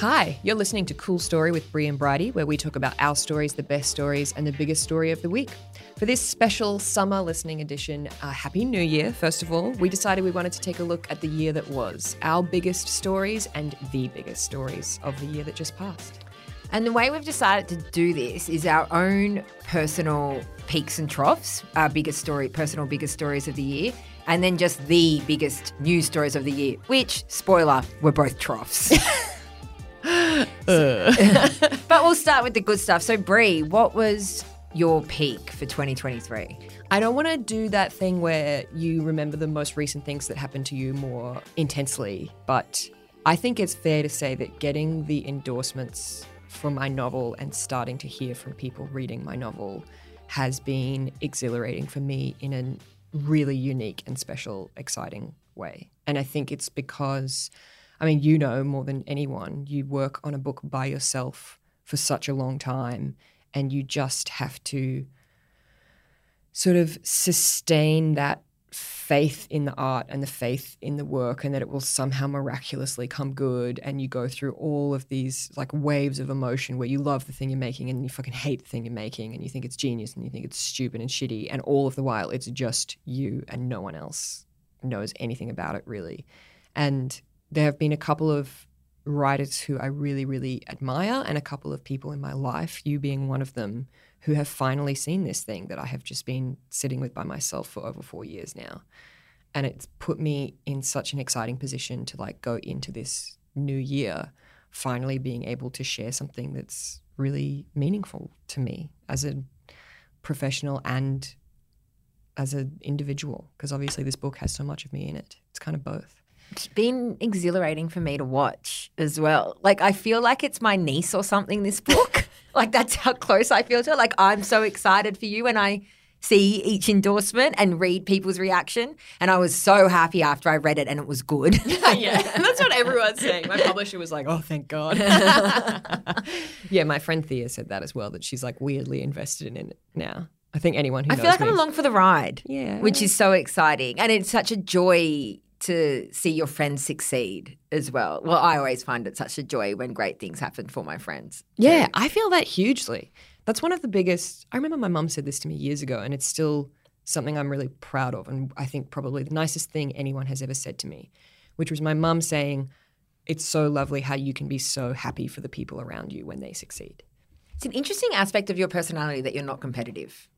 Hi, you're listening to Cool Story with Bri and Bridie, where we talk about our stories, the best stories, and the biggest story of the week. For this special summer listening edition, uh, Happy New Year, first of all, we decided we wanted to take a look at the year that was, our biggest stories and the biggest stories of the year that just passed. And the way we've decided to do this is our own personal peaks and troughs, our biggest story, personal biggest stories of the year, and then just the biggest news stories of the year, which, spoiler, were both troughs. but we'll start with the good stuff. So, Bri, what was your peak for 2023? I don't want to do that thing where you remember the most recent things that happened to you more intensely, but I think it's fair to say that getting the endorsements for my novel and starting to hear from people reading my novel has been exhilarating for me in a really unique and special, exciting way. And I think it's because, I mean, you know more than anyone, you work on a book by yourself for such a long time, and you just have to sort of sustain that faith in the art and the faith in the work and that it will somehow miraculously come good and you go through all of these like waves of emotion where you love the thing you're making and you fucking hate the thing you're making and you think it's genius and you think it's stupid and shitty and all of the while it's just you and no one else knows anything about it really. And there have been a couple of writers who I really really admire and a couple of people in my life you being one of them who have finally seen this thing that I have just been sitting with by myself for over four years now. And it's put me in such an exciting position to like go into this new year, finally being able to share something that's really meaningful to me as a professional and as an individual. Because obviously, this book has so much of me in it. It's kind of both. It's been exhilarating for me to watch as well. Like, I feel like it's my niece or something, this book. like, that's how close I feel to it. Like, I'm so excited for you when I see each endorsement and read people's reaction. And I was so happy after I read it and it was good. yeah, that's what everyone's saying. My publisher was like, oh, thank God. yeah, my friend Thea said that as well, that she's like weirdly invested in it now. I think anyone who I feel like me, I'm along for the ride. Yeah. Which is so exciting. And it's such a joy to see your friends succeed as well. Well, I always find it such a joy when great things happen for my friends. Yeah. I feel that hugely. That's one of the biggest. I remember my mum said this to me years ago, and it's still something I'm really proud of. And I think probably the nicest thing anyone has ever said to me, which was my mum saying, It's so lovely how you can be so happy for the people around you when they succeed. It's an interesting aspect of your personality that you're not competitive.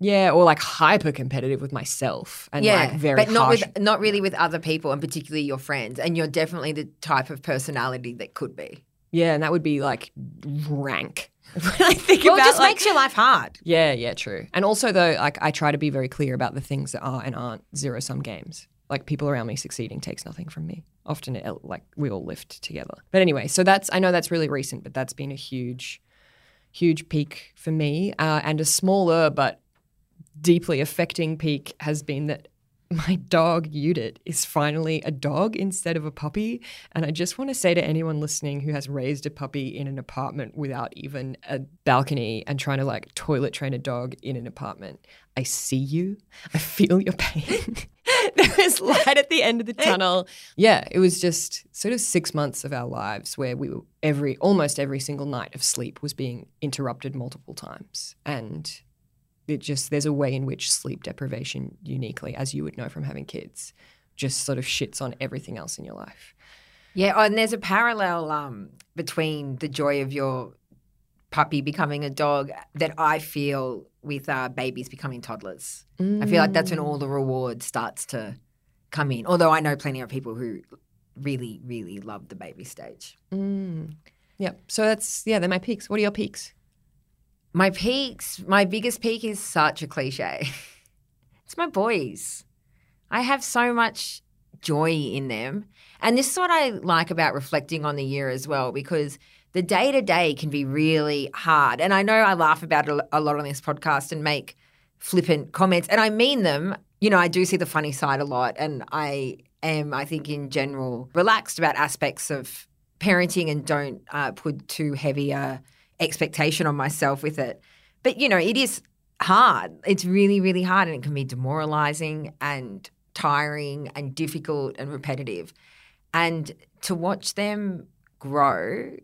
Yeah, or like hyper competitive with myself and yeah, like very but not harsh. with not really with other people, and particularly your friends. And you're definitely the type of personality that could be. yeah, and that would be like rank. when I think Well, it just like, makes your life hard. Yeah, yeah, true. And also though, like I try to be very clear about the things that are and aren't zero sum games. Like people around me succeeding takes nothing from me. Often it like we all lift together. But anyway, so that's I know that's really recent, but that's been a huge, huge peak for me. Uh, and a smaller but deeply affecting peak has been that my dog Judith is finally a dog instead of a puppy. And I just want to say to anyone listening who has raised a puppy in an apartment without even a balcony and trying to like toilet train a dog in an apartment, I see you. I feel your pain. there is light at the end of the tunnel. Yeah, it was just sort of six months of our lives where we were every almost every single night of sleep was being interrupted multiple times. And it just there's a way in which sleep deprivation uniquely as you would know from having kids just sort of shits on everything else in your life Yeah, oh, and there's a parallel um, between the joy of your puppy becoming a dog that I feel with uh, babies becoming toddlers. I feel like that's when all the reward starts to come in. Although I know plenty of people who really, really love the baby stage. mm. yeah so that's yeah they're my peaks what are your peaks My peaks, my biggest peak is such a cliche. it's my boys. I have so much joy in them. And this is what I like about reflecting on the year as well, because the day to day can be really hard. And I know I laugh about it a lot on this podcast and make flippant comments, and I mean them. You know, I do see the funny side a lot, and I am, I think, in general, relaxed about aspects of parenting and don't uh, put too heavy a expectation on myself with it. But, you know, it is hard. It's really, really hard, and it can be demoralizing and tiring and difficult and repetitive. And to watch them grow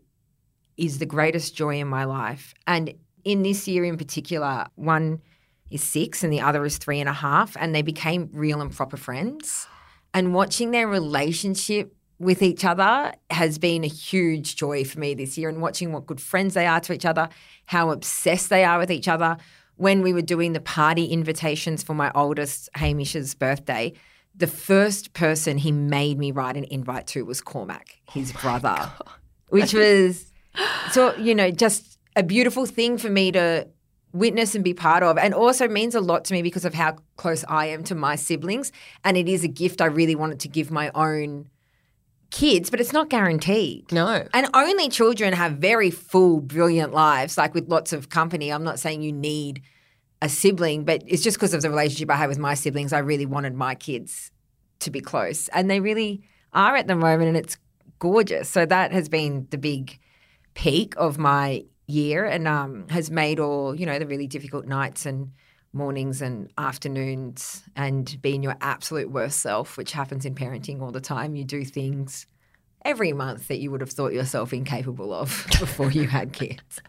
is the greatest joy in my life. And in this year in particular, one is six and the other is three and a half, and they became real and proper friends. And watching their relationship with each other has been a huge joy for me this year, and watching what good friends they are to each other, how obsessed they are with each other. When we were doing the party invitations for my oldest Hamish's birthday, the first person he made me write an invite to was Cormac, his oh brother, which was so you know just a beautiful thing for me to witness and be part of and also means a lot to me because of how close I am to my siblings and it is a gift I really wanted to give my own kids but it's not guaranteed. No. And only children have very full brilliant lives like with lots of company. I'm not saying you need a sibling but it's just because of the relationship I had with my siblings I really wanted my kids to be close and they really are at the moment and it's gorgeous. So that has been the big peak of my year and um, has made all you know the really difficult nights and mornings and afternoons and being your absolute worst self, which happens in parenting all the time. You do things every month that you would have thought yourself incapable of before you had kids.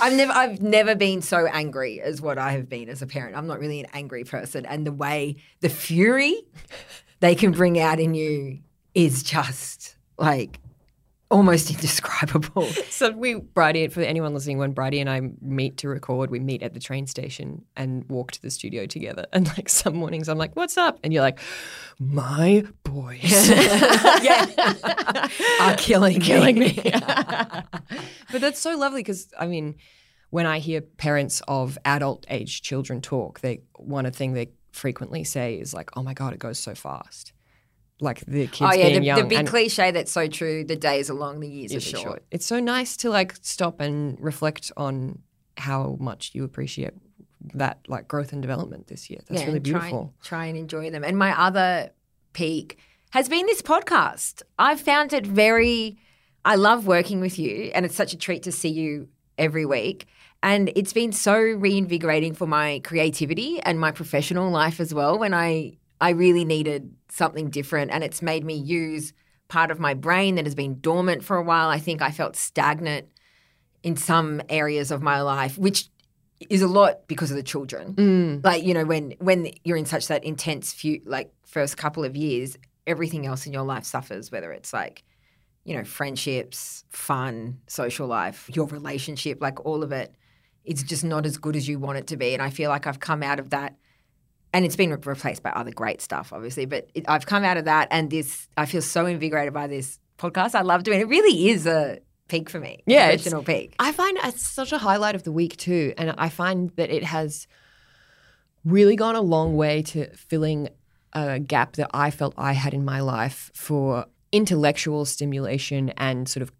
I've never I've never been so angry as what I have been as a parent. I'm not really an angry person and the way the fury they can bring out in you is just like almost indescribable. So we, Bridie, for anyone listening, when Bridie and I meet to record, we meet at the train station and walk to the studio together. And like some mornings, I'm like, "What's up?" And you're like, "My boys, yeah, are killing killing me." but that's so lovely because I mean, when I hear parents of adult age children talk, they one thing they frequently say is like, "Oh my god, it goes so fast." Like the kids oh yeah being the, young. the big and cliche that's so true the days are long the years, are short. It's so nice to like stop and reflect on how much you appreciate that like growth and development this year. That's yeah, really try beautiful. and, try and enjoy them. And my other peak has been this podcast. I've found it very I love working with you and it's such a treat to see you every week. And it's been so reinvigorating for my creativity and my professional life as well when I I really needed something different. And it's made me use part of my brain that has been dormant for a while. I think I felt stagnant in some areas of my life, which is a lot because of the children. Mm. Like, you know, when when you're in such that intense few like first couple of years, everything else in your life suffers, whether it's like, you know, friendships, fun, social life, your relationship, like all of it. It's just not as good as you want it to be. And I feel like I've come out of that and it's been re- replaced by other great stuff, obviously. But it, I've come out of that, and this I feel so invigorated by this podcast. I love doing it. It really is a peak for me. Yeah, professional peak. I find it's such a highlight of the week too, and I find that it has really gone a long way to filling a gap that I felt I had in my life for intellectual stimulation and sort of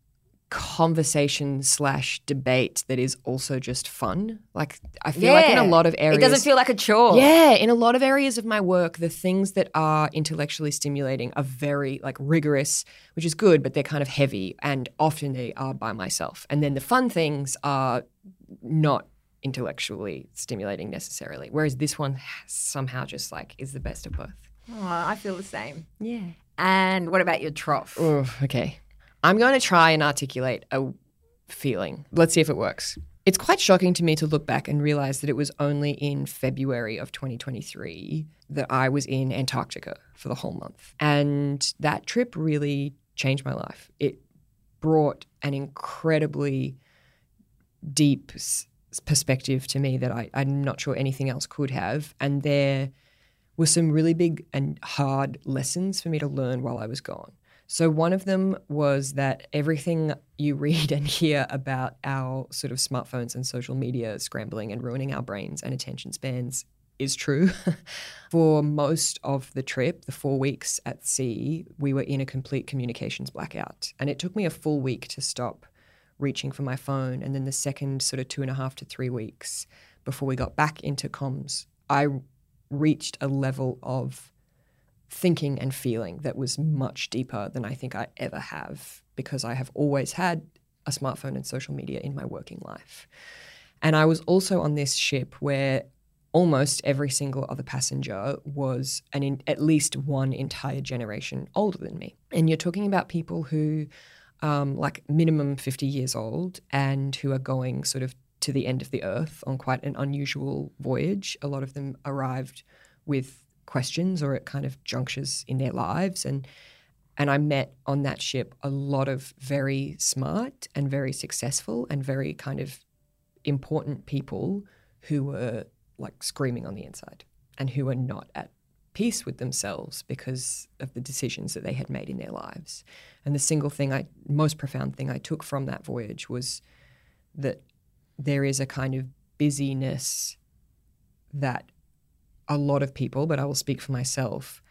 conversation slash debate that is also just fun. Like I feel like in a lot of areas It doesn't feel like a chore. Yeah, in a lot of areas of my work, the things that are intellectually stimulating are very like rigorous, which is good, but they're kind of heavy and often they are by myself. And then the fun things are not intellectually stimulating necessarily. Whereas this one somehow just like is the best of both. Oh, I feel the same. Yeah. And what about your trough? Oh, okay. I'm going to try and articulate a feeling. Let's see if it works. It's quite shocking to me to look back and realize that it was only in February of 2023 that I was in Antarctica for the whole month. And that trip really changed my life. It brought an incredibly deep perspective to me that I, I'm not sure anything else could have. And there were some really big and hard lessons for me to learn while I was gone. So, one of them was that everything you read and hear about our sort of smartphones and social media scrambling and ruining our brains and attention spans is true. For most of the trip, the four weeks at sea, we were in a complete communications blackout. And it took me a full week to stop reaching for my phone. And then the second sort of two and a half to three weeks before we got back into comms, I reached a level of thinking and feeling that was much deeper than I think I ever have because I have always had a smartphone and social media in my working life. And I was also on this ship where almost every single other passenger was an in, at least one entire generation older than me. And you're talking about people who, um, like minimum 50 years old, and who are going sort of to the end of the earth on quite an unusual voyage. A lot of them arrived with questions or at kind of junctures in their lives. And and I met on that ship a lot of very smart and very successful and very kind of important people who were like screaming on the inside and who were not at peace with themselves because of the decisions that they had made in their lives. And the single thing I most profound thing I took from that voyage was that there is a kind of busyness that a lot of people, but I will speak for myself,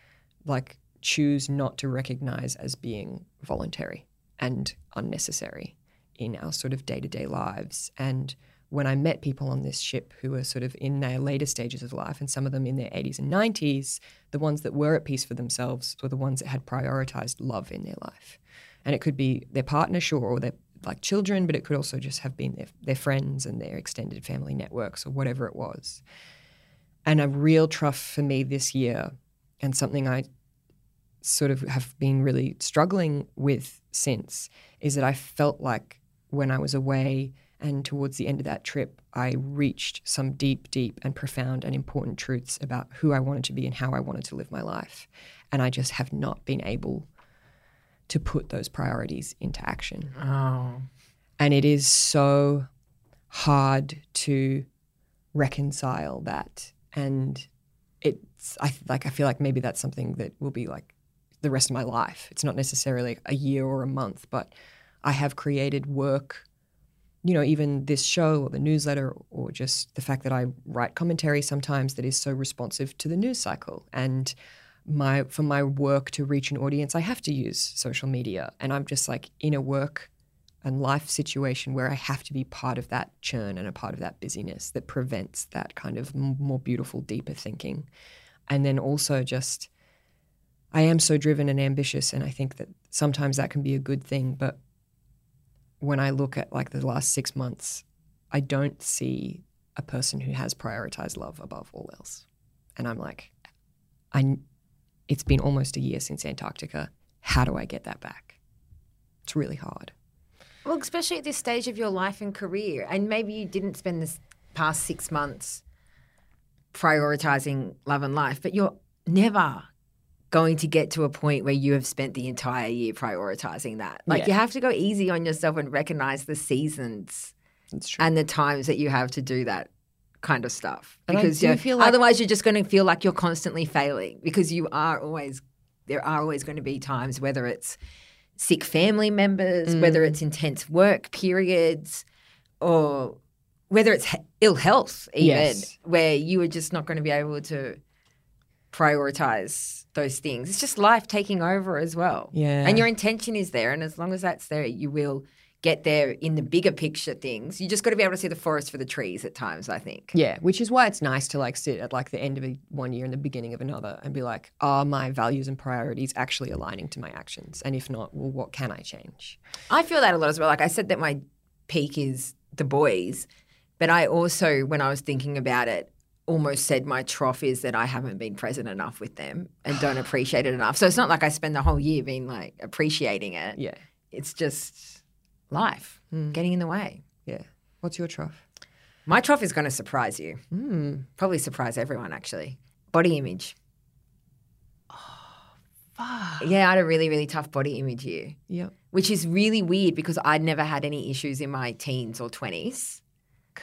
like choose not to recognize as being voluntary and unnecessary in our sort of day to day lives. And when I met people on this ship who were sort of in their later stages of life, and some of them in their 80s and 90s, the ones that were at peace for themselves were the ones that had prioritized love in their life. And it could be their partner, sure, or their like children, but it could also just have been their, their friends and their extended family networks or whatever it was. And a real trough for me this year, and something I sort of have been really struggling with since, is that I felt like when I was away and towards the end of that trip, I reached some deep, deep, and profound and important truths about who I wanted to be and how I wanted to live my life. And I just have not been able to put those priorities into action. Oh. And it is so hard to reconcile that. And it's, I like, I feel like maybe that's something that will be like the rest of my life. It's not necessarily a year or a month, but I have created work you know, even this show or the newsletter or just the fact that I write commentary sometimes that is so responsive to the news cycle. And my for my work to reach an audience, I have to use social media. And I'm just like in a work and life situation where I have to be part of that churn and a part of that busyness that prevents that kind of more beautiful, deeper thinking. And then also just I am so driven and ambitious and I think that sometimes that can be a good thing, but when I look at like the last six months, I don't see a person who has prioritized love above all else. And I'm like, I, it's been almost a year since Antarctica. How do I get that back? It's really hard. Well, especially at this stage of your life and career. And maybe you didn't spend this past six months prioritizing love and life, but you're never going to get to a point where you have spent the entire year prioritizing that. Like Yeah. you have to go easy on yourself and recognize the seasons and the times that you have to do that kind of stuff. Because you're- feel like- otherwise you're just going to feel like you're constantly failing because you are always there are always going to be times whether it's sick family members, whether Mm. it's intense work periods or whether it's he- ill health even Yes. where you are just not going to be able to prioritize those things. It's just life taking over as well. Yeah. And your intention is there. And as long as that's there, you will get there in the bigger picture things. You just got to be able to see the forest for the trees at times, I think. Yeah, which is why it's nice to like sit at like the end of a, one year and the beginning of another and be like, are my values and priorities actually aligning to my actions? And if not, well, what can I change? I feel that a lot as well. Like I said that my peak is the boys, but I also, when I was thinking about it, almost said my trough is that I haven't been present enough with them and don't appreciate it enough. So it's not like I spend the whole year being like appreciating it. Yeah, It's just life Mm. getting in the way. yeah. What's your trough? My trough is going to surprise you. Mm. Probably surprise everyone, actually. Body image. Oh, fuck. Yeah, I had a really, really tough body image year, Yep. which is really weird because I'd never had any issues in my teens or 20s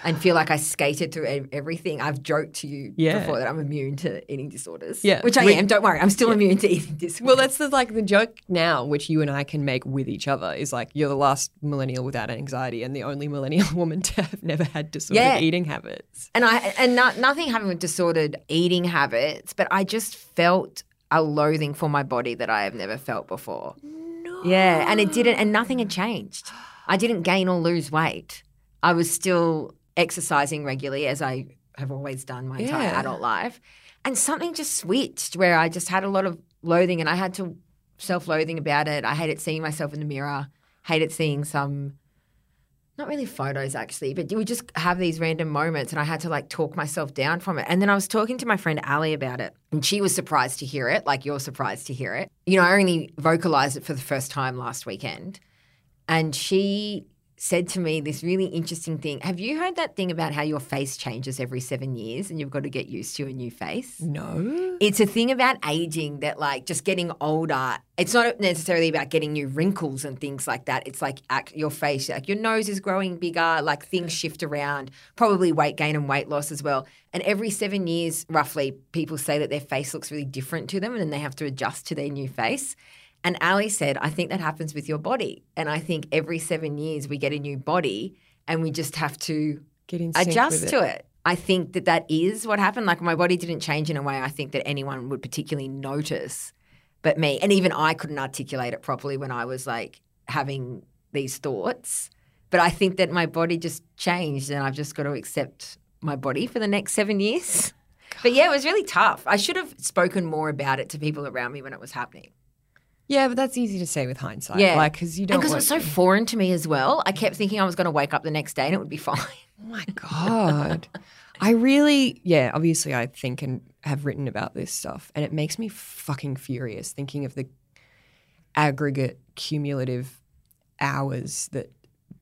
and feel like I skated through everything. I've joked to you Yeah. before that I'm immune to eating disorders. Yeah. Which I We- am. Don't worry. I'm still immune to eating disorders. Well, that's the, like the joke now, which you and I can make with each other, is like you're the last millennial without anxiety and the only millennial woman to have never had disordered Yeah. eating habits. And I and not, nothing having with disordered eating habits, but I just felt a loathing for my body that I have never felt before. No. Yeah, and it didn't, and nothing had changed. I didn't gain or lose weight. I was still exercising regularly as I have always done my entire Yeah. adult life. And something just switched where I just had a lot of loathing and I had to self loathing about it. I hated seeing myself in the mirror, hated seeing some not really photos actually, but you would just have these random moments and I had to like talk myself down from it. And then I was talking to my friend Ali about it and she was surprised to hear it, like you're surprised to hear it. You know, I only vocalized it for the first time last weekend. And she said to me this really interesting thing. Have you heard that thing about how your face changes every seven years and you've got to get used to a new face? No. It's a thing about aging that, like, just getting older. It's not necessarily about getting new wrinkles and things like that. It's like your face, like your nose is growing bigger, like things shift around, probably weight gain and weight loss as well. And every seven years, roughly, people say that their face looks really different to them and then they have to adjust to their new face. And Ali said, I think that happens with your body. And I think every seven years we get a new body and we just have to Get in sync adjust with to it. I think that that is what happened. Like my body didn't change in a way I think that anyone would particularly notice but me. And even I couldn't articulate it properly when I was like having these thoughts. But I think that my body just changed and I've just got to accept my body for the next seven years. But yeah, it was really tough. I should have spoken more about it to people around me when it was happening. Yeah, but that's easy to say with hindsight. Yeah. Like, because you And don't because it was so foreign to me as well, I kept thinking I was going to wake up the next day and it would be fine. Oh my God. I really, yeah, obviously I think and have written about this stuff, and it makes me fucking furious thinking of the aggregate cumulative hours that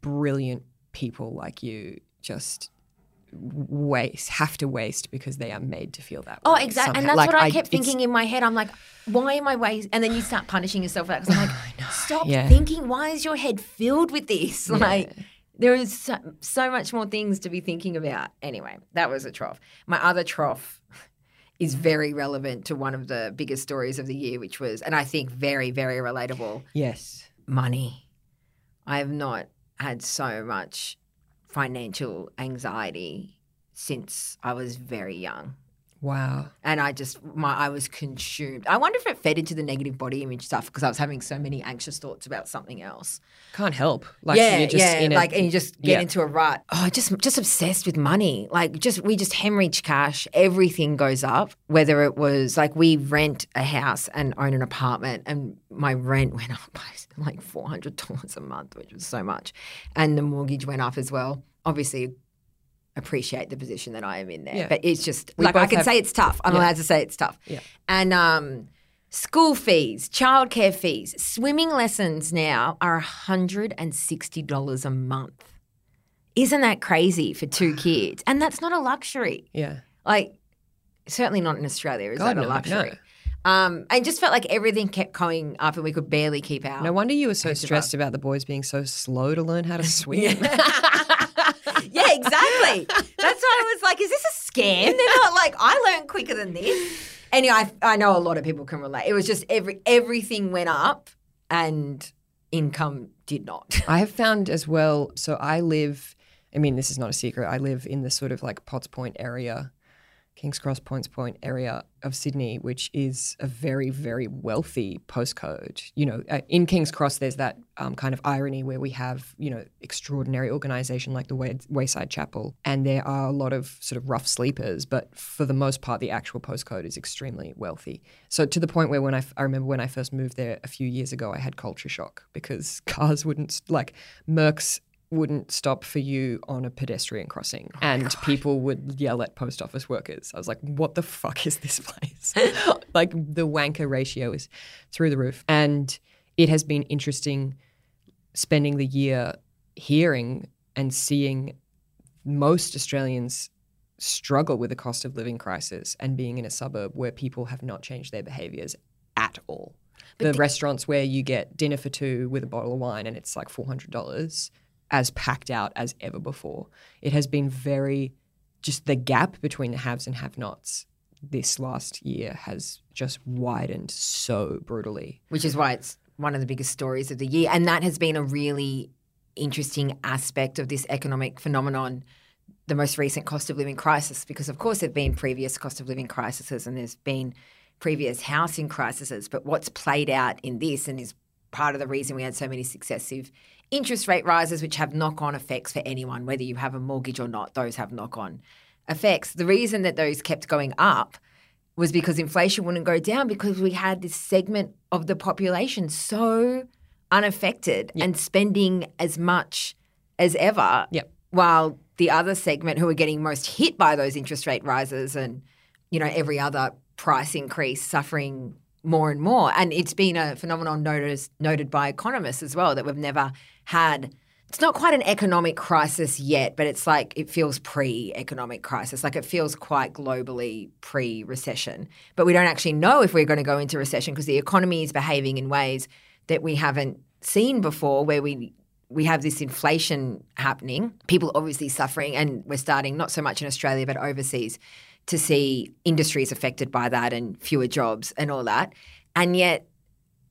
brilliant people like you just waste, have to waste because they are made to feel that Oh, way Oh, exactly. And that's Like, what I kept it's- thinking in my head. I'm like, why am I waste? And then you start punishing yourself for that because I'm like, stop Yeah. thinking. Why is your head filled with this? Like, there is so, so much more things to be thinking about. Anyway, that was a trough. My other trough is very relevant to one of the biggest stories of the year, which was, and I think very, very relatable Yes. money. I have not had so much financial anxiety since I was very young. Wow. And I just, my, I was consumed. I wonder if it fed into the negative body image stuff because I was having so many anxious thoughts about something else. Can't help. Like, yeah, you're just yeah, in a, like, and you just get yeah. into a rut. Oh, just, just obsessed with money. Like, just we just hemorrhage cash. Everything goes up. Whether it was like we rent a house and own an apartment, and my rent went up by like four hundred dollars a month, which was so much, and the mortgage went up as well. Obviously, appreciate the position that I am in there, Yeah. but it's just like I can have- say it's tough. I'm Yeah. allowed to say it's tough. Yeah. And um, school fees, childcare fees, swimming lessons now are $160 a month. Isn't that crazy for two kids? And that's not a luxury. Yeah. Like, certainly not in Australia. Is God, that a no, luxury? no. Um, and just felt like everything kept going up and we could barely keep out. No wonder you were so stressed about the boys being so slow to learn how to swim. exactly. That's why I was like, is this a scam? They're not like, I learned quicker than this. Anyway, I, I know a lot of people can relate. It was just every everything went up and income did not. I have found as well. So I live. I mean, this is not a secret. I live in the sort of like Potts Point area, Kings Cross, Potts Point area of Sydney, which is a very, very wealthy postcode. You know, uh, in Kings Cross, there's that um, kind of irony where we have, you know, extraordinary organisation like the Way- Wayside Chapel, and there are a lot of sort of rough sleepers, but for the most part, the actual postcode is extremely wealthy. So to the point where when I, f- I remember when I first moved there a few years ago, I had culture shock because cars wouldn't like Mercs wouldn't stop for you on a pedestrian crossing and people would yell at post office workers. I was like, what the fuck is this place? like the wanker ratio is through the roof. And it has been interesting spending the year hearing and seeing most Australians struggle with the cost of living crisis and being in a suburb where people have not changed their behaviors at all. the restaurants where you get dinner for two with a bottle of wine and it's like $400 as packed out as ever before. It has been very, just the gap between the haves and have nots this last year has just widened so brutally. Which is why it's one of the biggest stories of the year. And that has been a really interesting aspect of this economic phenomenon, the most recent cost of living crisis, because of course there have been previous cost of living crises and there's been previous housing crises. But what's played out in this and is part of the reason we had so many successive interest rate rises, which have knock on effects for anyone, whether you have a mortgage or not, those have knock on effects. The reason that those kept going up was because inflation wouldn't go down because we had this segment of the population so unaffected and spending as much as ever. Yep. While the other segment who are getting most hit by those interest rate rises and, you know, every other price increase suffering more and more. And it's been a phenomenon noticed, noted by economists as well that we've never had. It's not quite an economic crisis yet, but it's like it feels pre economic crisis. Like it feels quite globally pre recession. But we don't actually know if we're going to go into recession because the economy is behaving in ways that we haven't seen before, where we we have this inflation happening, people obviously suffering, and we're starting not so much in Australia but overseas to see industries affected by that and fewer jobs and all that. And yet,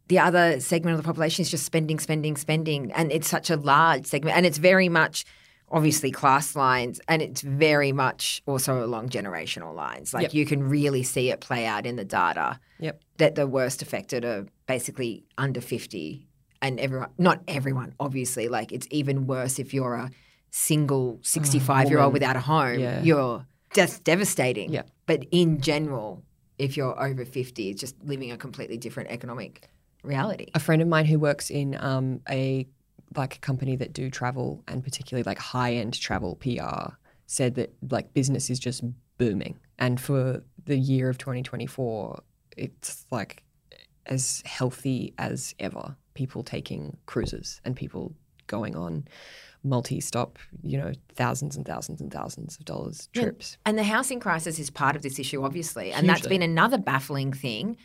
the other segment of the population is just spending, spending, spending. And it's such a large segment. And it's very much, obviously, class lines. And it's very much also along generational lines. Like Yep. you can really see it play out in the data Yep. that the worst affected are basically under 50 and everyone not everyone obviously like it's even worse if you're a single ah, 65 year old without a home Yeah. you're just devastating Yeah. but in general if you're over 50 it's just living a completely different economic reality A friend of mine who works in um, a like a company that do travel and particularly like high end travel PR said that like business is just booming, and for the year of 2024, it's like as healthy as ever. People taking cruises and people going on multi-stop, you know, thousands and thousands and thousands of dollars Yeah. trips. And the housing crisis is part of this issue, obviously. And that's been another baffling thing.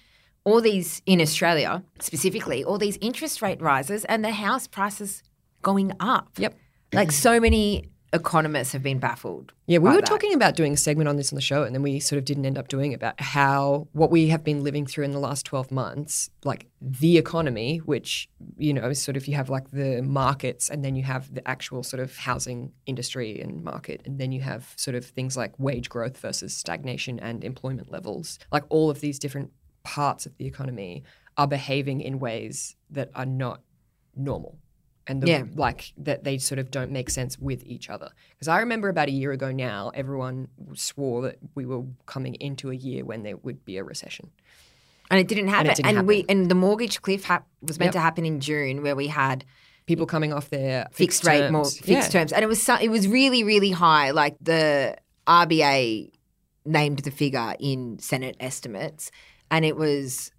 All these, in Australia specifically, all these interest rate rises and the house prices going up. Yep. Like so many economists have been baffled. Yeah, we were that. talking about doing a segment on this on the show, and then we sort of didn't end up doing it about how what we have been living through in the last 12 months, like the economy, which, you know, sort of you have like the markets, and then you have the actual sort of housing industry and market, and then you have sort of things like wage growth versus stagnation and employment levels. Like all of these different parts of the economy are behaving in ways that are not normal and the, Yeah. like that they sort of don't make sense with each other. Because I remember about a year ago now, everyone swore that we were coming into a year when there would be a recession. And it didn't happen. it didn't we happen. and the mortgage cliff hap- was meant Yep. to happen in June where we had People coming off their fixed, fixed, rate more fixed Yeah. terms and it was so, it was really really high like the RBA named the figure in senate estimates and it was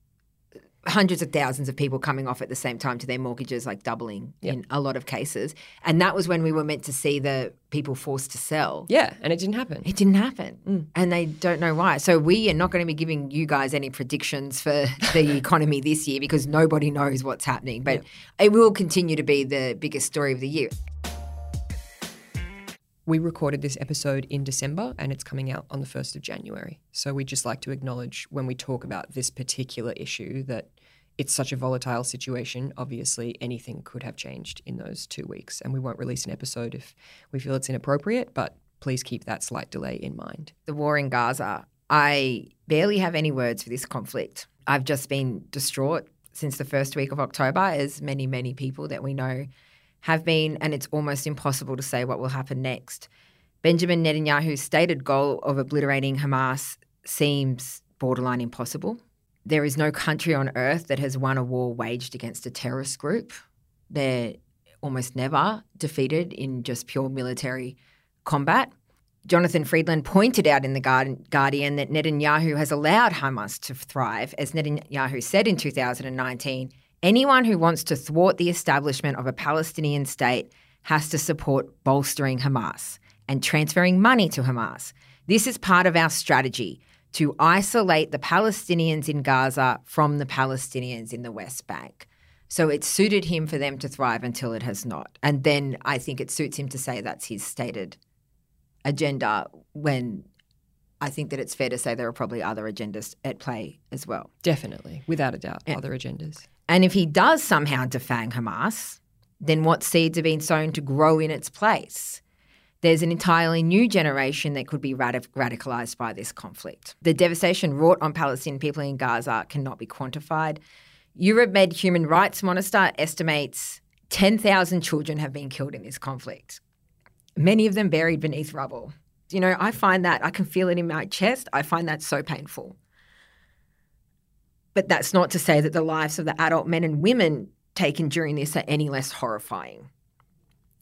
hundreds of thousands of people coming off at the same time to their mortgages like doubling Yep. in a lot of cases and that was when we were meant to see the people forced to sell Yeah, and it didn't happen. it didn't happen Mm. and they don't know why so we are not going to be giving you guys any predictions for the economy this year because nobody knows what's happening but it will continue to be the biggest story of the year We recorded this episode in December and it's coming out on the 1st of January. So we just like to acknowledge when we talk about this particular issue that it's such a volatile situation. Obviously, anything could have changed in those two weeks. And we won't release an episode if we feel it's inappropriate, but please keep that slight delay in mind. the war in Gaza, I barely have any words for this conflict. I've just been distraught since the first week of October, as many, many people that we know have been, and it's almost impossible to say what will happen next. Benjamin Netanyahu's stated goal of obliterating Hamas seems borderline impossible. There is no country on earth that has won a war waged against a terrorist group. They're almost never defeated in just pure military combat. Jonathan Freedland pointed out in The Guardian that Netanyahu has allowed Hamas to thrive. As Netanyahu said in 2019, anyone who wants to thwart the establishment of a Palestinian state has to support bolstering Hamas and transferring money to Hamas. This is part of our strategy to isolate the Palestinians in Gaza from the Palestinians in the West Bank. So it suited him for them to thrive until it has not. And then I think it suits him to say that's his stated agenda when I think that it's fair to say there are probably other agendas at play as well. Definitely, without a doubt, Yeah. other agendas. And if he does somehow defang Hamas, then what seeds are being sown to grow in its place? There's an entirely new generation that could be radic- radicalized by this conflict. The devastation wrought on Palestinian people in Gaza cannot be quantified. EuroMed Human Rights Monitor estimates 10,000 children have been killed in this conflict, many of them buried beneath rubble. You know, I find that, I can feel it in my chest. I find that so painful. But that's not to say that the lives of the adult men and women taken during this are any less horrifying.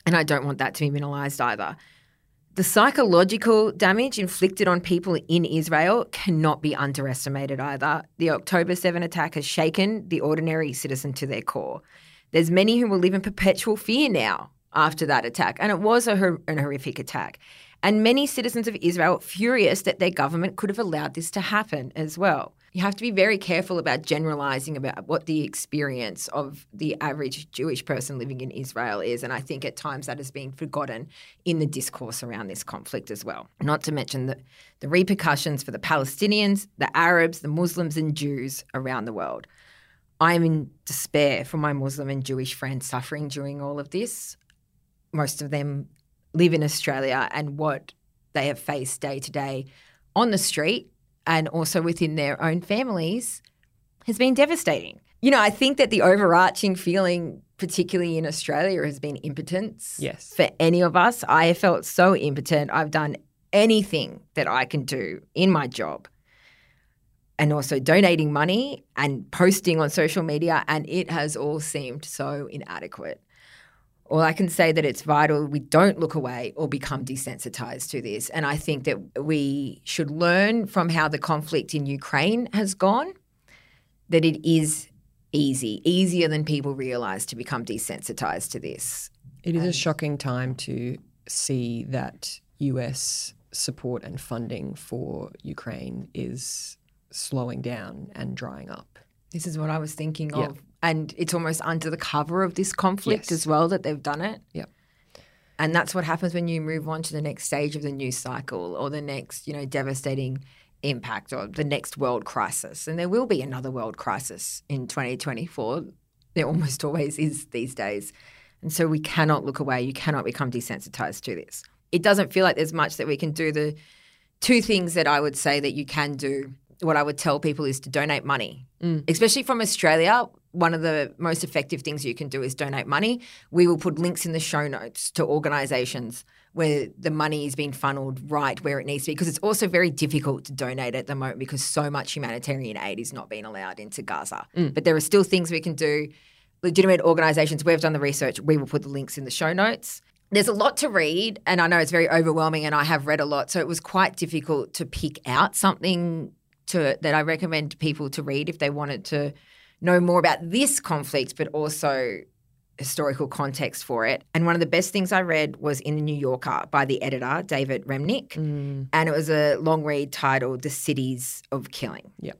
And I don't want that to be minimalized either. The psychological damage inflicted on people in Israel cannot be underestimated either. The October 7 attack has shaken the ordinary citizen to their core. There's many who will live in perpetual fear now after that attack, and it was a, horrific attack. And many citizens of Israel furious that their government could have allowed this to happen as well you have to be very careful about generalizing about what the experience of the average Jewish person living in Israel is. And I think at times that has been forgotten in the discourse around this conflict as well. Not to mention the, the repercussions for the Palestinians, the Arabs, the Muslims, and Jews around the world. I'm in despair for my Muslim and Jewish friends suffering during all of this. Most of them live in Australia, and what they have faced day to day on the street and also within their own families has been devastating. You know, I think that the overarching feeling, particularly in Australia, has been impotence. Yes. For any of us, I have felt so impotent. I've done anything that I can do in my job and also donating money and posting on social media, and it has all seemed so inadequate. Well, I can say that it's vital we don't look away or become desensitized to this. And I think that we should learn from how the conflict in Ukraine has gone that it is easy, easier than people realize to become desensitized to this. It is a shocking time to see that US support and funding for Ukraine is slowing down and drying up. This is what I was thinking yeah. of and it's almost under the cover of this conflict yes. as well that they've done it. Yeah. And that's what happens when you move on to the next stage of the news cycle or the next, you know, devastating impact or the next world crisis. And there will be another world crisis in 2024. There almost always is these days. And so we cannot look away. You cannot become desensitized to this. It doesn't feel like there's much that we can do. The two things that I would say that you can do, what I would tell people is to donate money, mm. especially from Australia one of the most effective things you can do is donate money. We will put links in the show notes to organizations where the money is being funneled right where it needs to be because it's also very difficult to donate at the moment because so much humanitarian aid is not being allowed into Gaza. Mm. But there are still things we can do. Legitimate organizations, we've done the research, we will put the links in the show notes. There's a lot to read, and I know it's very overwhelming, and I have read a lot, so it was quite difficult to pick out something to that I recommend people to read if they wanted to know more about this conflict, but also historical context for it. And one of the best things I read was in the New Yorker by the editor, David Remnick. Mm. And it was a long read titled The Cities of Killing. Yep.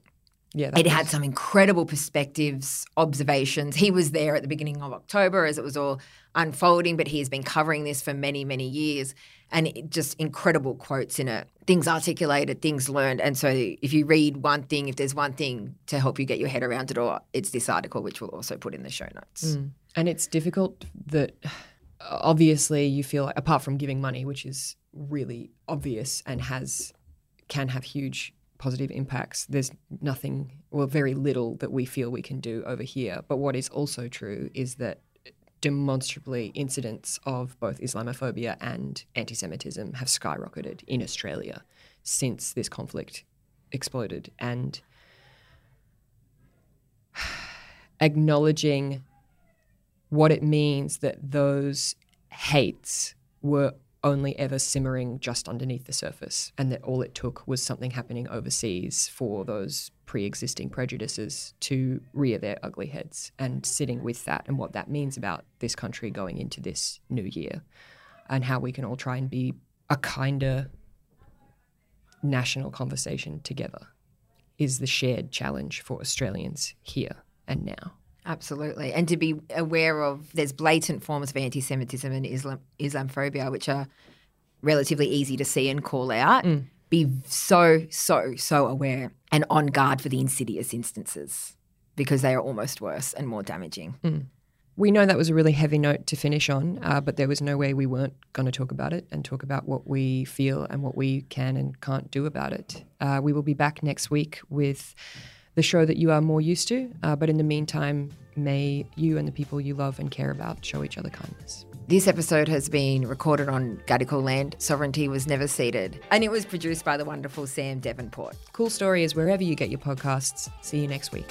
Yeah, it was... had some incredible perspectives, observations. He was there at the beginning of October as it was all unfolding, but he has been covering this for many, many years. And just incredible quotes in it, things articulated, things learned. And so, if you read one thing, if there's one thing to help you get your head around it, or it's this article, which we'll also put in the show notes. Mm. And it's difficult that obviously you feel like, apart from giving money, which is really obvious and has can have huge positive impacts, there's nothing, or very little that we feel we can do over here. But what is also true is that demonstrably incidents of both Islamophobia and anti Semitism have skyrocketed in Australia since this conflict exploded. And acknowledging what it means that those hates were only ever simmering just underneath the surface, and that all it took was something happening overseas for those pre existing prejudices to rear their ugly heads, and sitting with that and what that means about this country going into this new year, and how we can all try and be a kinder national conversation together is the shared challenge for Australians here and now. Absolutely. And to be aware of there's blatant forms of anti Semitism and Islam Islamophobia, which are relatively easy to see and call out. Mm. Be so, so, so aware and on guard for the insidious instances because they are almost worse and more damaging. Mm. We know that was a really heavy note to finish on, uh, but there was no way we weren't going to talk about it and talk about what we feel and what we can and can't do about it. Uh, we will be back next week with the show that you are more used to. Uh, but in the meantime, may you and the people you love and care about show each other kindness. This episode has been recorded on Gadigal land. Sovereignty was never ceded. And it was produced by the wonderful Sam Davenport. Cool Story is wherever you get your podcasts. See you next week.